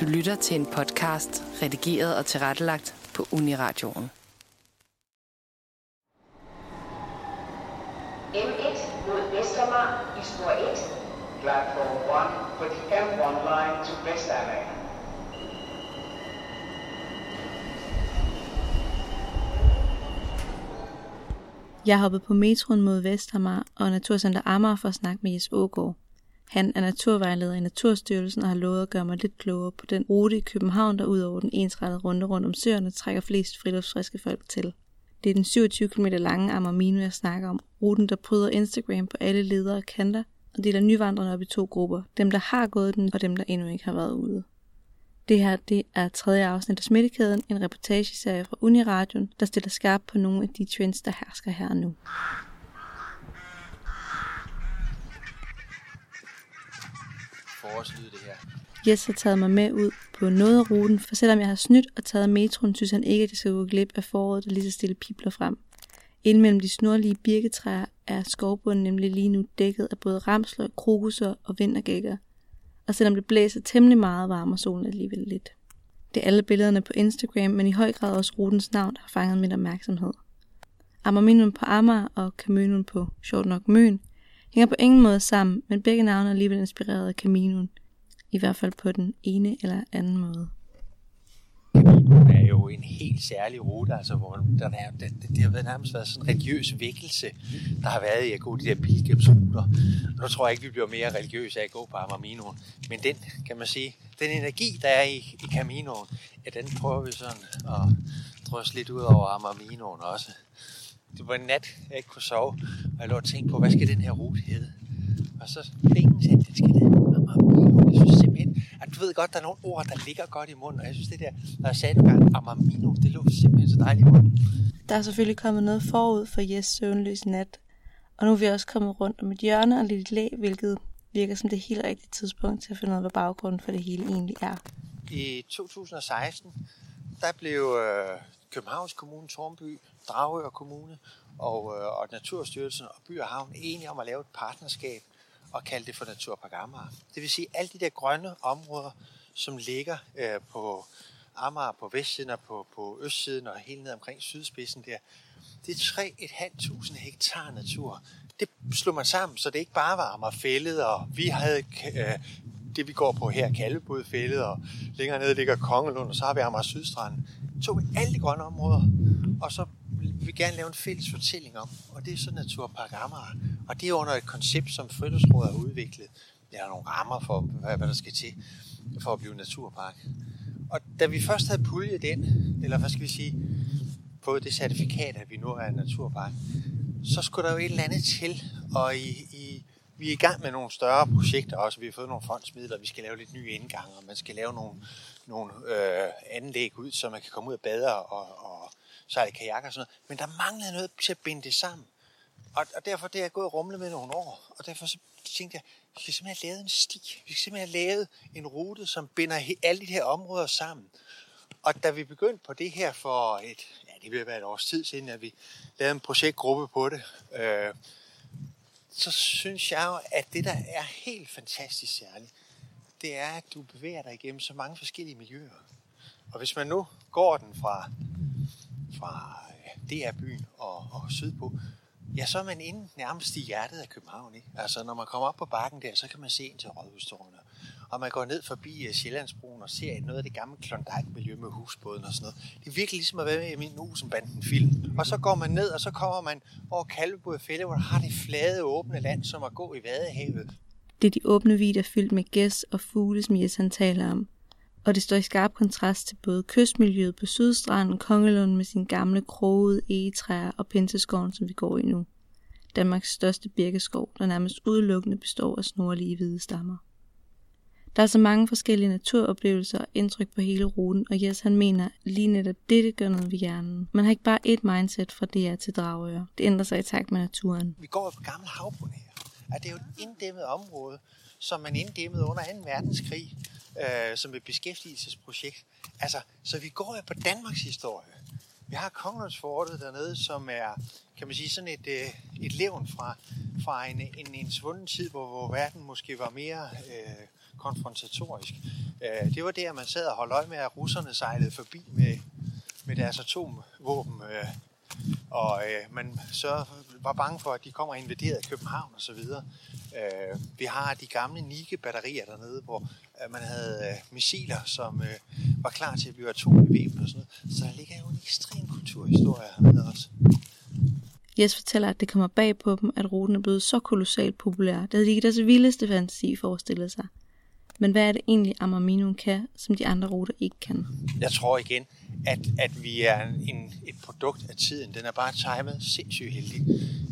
Du lytter til en podcast, redigeret og tilrettelagt på Uniradioen. M1 mod Vestermar i spor 1. Platform 1 for the M1 line to Vestamager. Jeg hoppede på metroen mod Vestermar og Naturcenter Amager for at snakke med Jes Ågaard. Han er naturvejleder i Naturstyrelsen og har lovet at gøre mig lidt klogere på den rute i København, der ud over den ensrettede runde rundt om søerne trækker flest friluftsfriske folk til. Det er den 27 km lange Amarmino, jeg snakker om. Ruten, der bryder Instagram på alle ledere og kanter og deler nyvandrerne op i to grupper. Dem, der har gået den, og dem, der endnu ikke har været ude. Det her det er tredje afsnit af Smittekæden, en reportageserie fra Uniradion, der stiller skarp på nogle af de trends, der hersker her og nu. Forårslyd, det her. Jes har taget mig med ud på noget af ruten, for selvom jeg har snydt og taget metroen, synes han ikke, at det skal gå glip af foråret, der lige så stille pipler frem. Inden mellem de snorlige birketræer er skovbunden nemlig lige nu dækket af både ramsler, krokuser og vintergækker. Og selvom det blæser temmelig meget, varmer solen alligevel lidt. Det er alle billederne på Instagram, men i høj grad også rutens navn, der har fanget min opmærksomhed. Ammerminum på Amager og Kamønum på, sjovt nok, Møn, hænger på ingen måde sammen, men begge navne er alligevel inspireret af Caminoen. I hvert fald på den ene eller anden måde. Caminoen er jo en helt særlig rute, altså hvor der er, det, det, har været nærmest været sådan en religiøs vækkelse, der har været i at gå de der pilgrimsruter. Nu tror jeg ikke, vi bliver mere religiøse af at gå på Amarminoen, men den, kan man sige, den energi, der er i, i Caminoen, ja, den prøver vi sådan at drøse lidt ud over Amarminoen også. Det var en nat, jeg ikke kunne sove, og jeg lå og tænkte på, hvad skal den her rute hedde? Og så fingen sagde, den skal hedde Amarmino. Jeg synes simpelthen, at du ved godt, der er nogle ord, der ligger godt i munden, og jeg synes det der, når jeg sagde det gang, Amarmino, det lå simpelthen så dejligt i munden. Der er selvfølgelig kommet noget forud for Jes søvnløs nat, og nu er vi også kommet rundt om et hjørne og lidt læ, hvilket virker som det helt rigtige tidspunkt til at finde ud af, hvad baggrunden for det hele egentlig er. I 2016, der blev øh, Københavns Kommune, Tornby, Dragør Kommune og, øh, og Naturstyrelsen og By og Havn enige om at lave et partnerskab og kalde det for Naturpark Amager. Det vil sige, alle de der grønne områder, som ligger øh, på Amager på vestsiden og på, på østsiden og helt ned omkring sydspidsen der, det er 3.500 hektar natur. Det slog man sammen, så det ikke bare var Amagerfældet, og vi havde øh, det, vi går på her, Kalvebodfældet, og længere nede ligger Kongelund, og så har vi Amager Sydstrand. Tog vi alle de grønne områder, og så vil vi gerne lave en fælles fortælling om, og det er så Naturpark Amager. Og det er under et koncept, som Friluftsrådet har udviklet. Der er nogle rammer for, hvad, der skal til for at blive naturpark. Og da vi først havde puljet den, eller hvad skal vi sige, fået det certifikat, at vi nu er en naturpark, så skulle der jo et eller andet til, og i, i, vi er i gang med nogle større projekter også. Vi har fået nogle fondsmidler, vi skal lave lidt nye indgange, og man skal lave nogle, nogle øh, anlæg ud, så man kan komme ud og bade og, og sejle kajak og sådan noget. Men der manglede noget til at binde det sammen. Og, og derfor det er jeg gået og rumlet med nogle år. Og derfor så tænkte jeg, vi skal simpelthen have lavet en sti. Vi skal simpelthen have lavet en rute, som binder alle de her områder sammen. Og da vi begyndte på det her for et, ja, det vil være et års tid siden, at vi lavede en projektgruppe på det, øh, så synes jeg jo, at det, der er helt fantastisk særligt, det er, at du bevæger dig igennem så mange forskellige miljøer. Og hvis man nu går den fra, fra øh, DR-byen og, og sydpå, ja, så er man inde nærmest i hjertet af København. Ikke? Altså, når man kommer op på bakken der, så kan man se ind til Rådhustårnet. Og man går ned forbi øh, Sjællandsbroen og ser noget af det gamle Klondike-miljø med husbåden og sådan noget. Det er virkelig ligesom at være med i min Olsenbanden-film. Og så går man ned, og så kommer man over Kalvebod Fælde, hvor der har det flade, åbne land, som at gå i Vadehavet. Det er de åbne vider fyldt med gæs og fugle, som Jes han taler om. Og det står i skarp kontrast til både kystmiljøet på Sydstranden, Kongelund med sine gamle krogede egetræer og pinseskoven, som vi går i nu. Danmarks største birkeskov, der nærmest udelukkende består af snorlige hvide stammer. Der er så mange forskellige naturoplevelser og indtryk på hele ruten, og Jes han mener lige netop dette gør noget ved hjernen. Man har ikke bare et mindset fra DR til Dragør. Det ændrer sig i takt med naturen. Vi går på gammel havbund her. At det er jo et inddæmmet område, som man inddæmmede under 2. verdenskrig, øh, som et beskæftigelsesprojekt. Altså, så vi går jo på Danmarks historie. Vi har Kongelundsfortet dernede, som er, kan man sige, sådan et, øh, et levn fra, fra en, en, en svunden tid, hvor, hvor verden måske var mere øh, konfrontatorisk. Øh, det var der, man sad og holdt øje med, at russerne sejlede forbi med, med deres atomvåben. Øh, og øh, man så var bange for, at de kommer og invaderede København og så videre. Øh, vi har de gamle Nike-batterier dernede, hvor øh, man havde øh, missiler, som øh, var klar til at blive atombevæbnet og sådan noget. Så der ligger jo en ekstrem kulturhistorie hernede også. Jes fortæller, at det kommer bag på dem, at ruten er blevet så kolossalt populær. Det havde de ikke deres vildeste fantasi forestillet sig. Men hvad er det egentlig, Amarmino kan, som de andre ruter ikke kan? Jeg tror igen, at, at vi er en, et produkt af tiden. Den er bare timet sindssygt heldig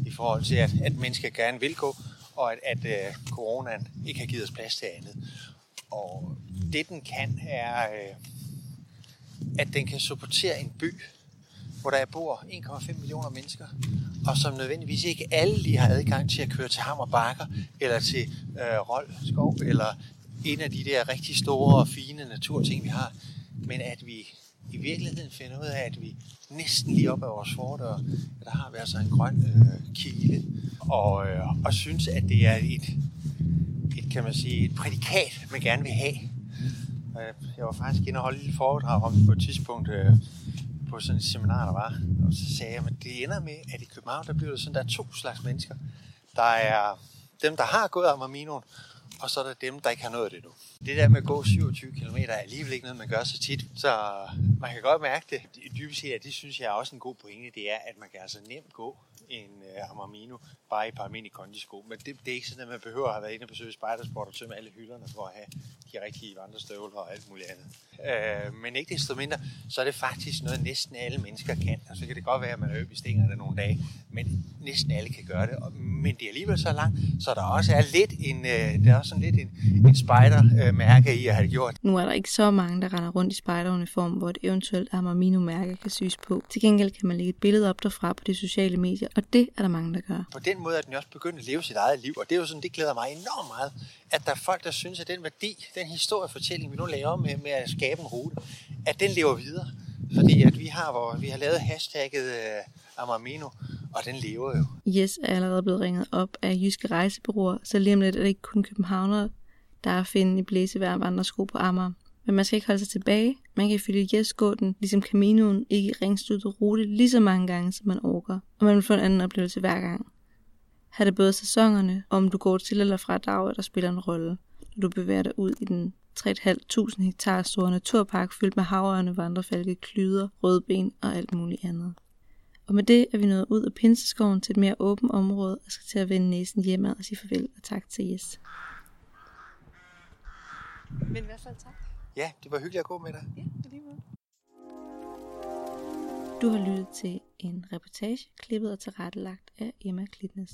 i forhold til, at, at mennesker gerne vil gå, og at, at uh, coronaen ikke har givet os plads til andet. Og det den kan, er, uh, at den kan supportere en by, hvor der bor 1,5 millioner mennesker, og som nødvendigvis ikke alle lige har adgang til at køre til Hammerbakker, eller til øh, Rold Skov, eller en af de der rigtig store og fine naturting, vi har, men at vi i virkeligheden finder ud af, at vi næsten lige op ad vores fordør, at der har vi altså en grøn øh, kile, og, øh, og synes, at det er et, et, kan man sige, et prædikat, man gerne vil have. Øh, jeg var faktisk inde og holde et lille foredrag om det på et tidspunkt øh, på sådan et seminar, der var. Og så sagde jeg, at det ender med, at i København, der bliver der sådan, der er to slags mennesker. Der er dem, der har gået Amarminoen, og så er der dem, der ikke har nået det nu. Det der med at gå 27 km er alligevel ikke noget, man gør så tit, så man kan godt mærke det. Dybest set, det synes jeg er også en god pointe, det er, at man kan altså nemt gå en øh, uh, Amarmino bare i et par almindelige kondisko. Men det, det er ikke sådan, at man behøver at have været inde og besøge Spidersport og tømme alle hylderne for at have de rigtige vandrestøvler og alt muligt andet. Uh, men ikke desto mindre, så er det faktisk noget, næsten alle mennesker kan. Og så kan det godt være, at man er øb i stingerne nogle dage, men næsten alle kan gøre det. Men det er alligevel så langt, så der også er lidt en, uh, der er også sådan lidt en, en spider-mærke i at have det gjort. Nu er der ikke så mange, der render rundt i spideruniform, hvor det eventuelt Amarmino-mærke kan syes på. Til gengæld kan man lægge et billede op derfra på de sociale medier, og det er der mange, der gør. På den måde er den også begyndt at leve sit eget liv, og det er jo sådan, det glæder mig enormt meget, at der er folk, der synes, at den værdi, den historiefortælling, vi nu laver med, med at skabe en rute, at den lever videre. Fordi at vi har, hvor vi har lavet hashtagget uh, Amarmino, og den lever jo. Yes er allerede blevet ringet op af jyske rejsebureauer, så lige om lidt er det ikke kun københavnere, der er at finde i blæsevejr vandresko på Amager. Men man skal ikke holde sig tilbage. Man kan ifølge Jes gå den, ligesom Caminoen, ikke i ringstøttet rute lige så mange gange, som man orker. Og man vil få en anden oplevelse hver gang. Her er det både sæsonerne, om du går til eller fra dag, der spiller en rolle, når du bevæger dig ud i den 3.500 hektar store naturpark fyldt med havørne, vandrefalke, klyder, rødben og alt muligt andet. Og med det er vi nået ud af Pinseskoven til et mere åbent område og skal til at vende næsen hjemad og sige farvel og tak til Jes. Men i hvert fald tak. Ja, det var hyggeligt at gå med dig. Ja, alligevel. Du har lyttet til en reportage, klippet og tilrettelagt af Emma Klitnes.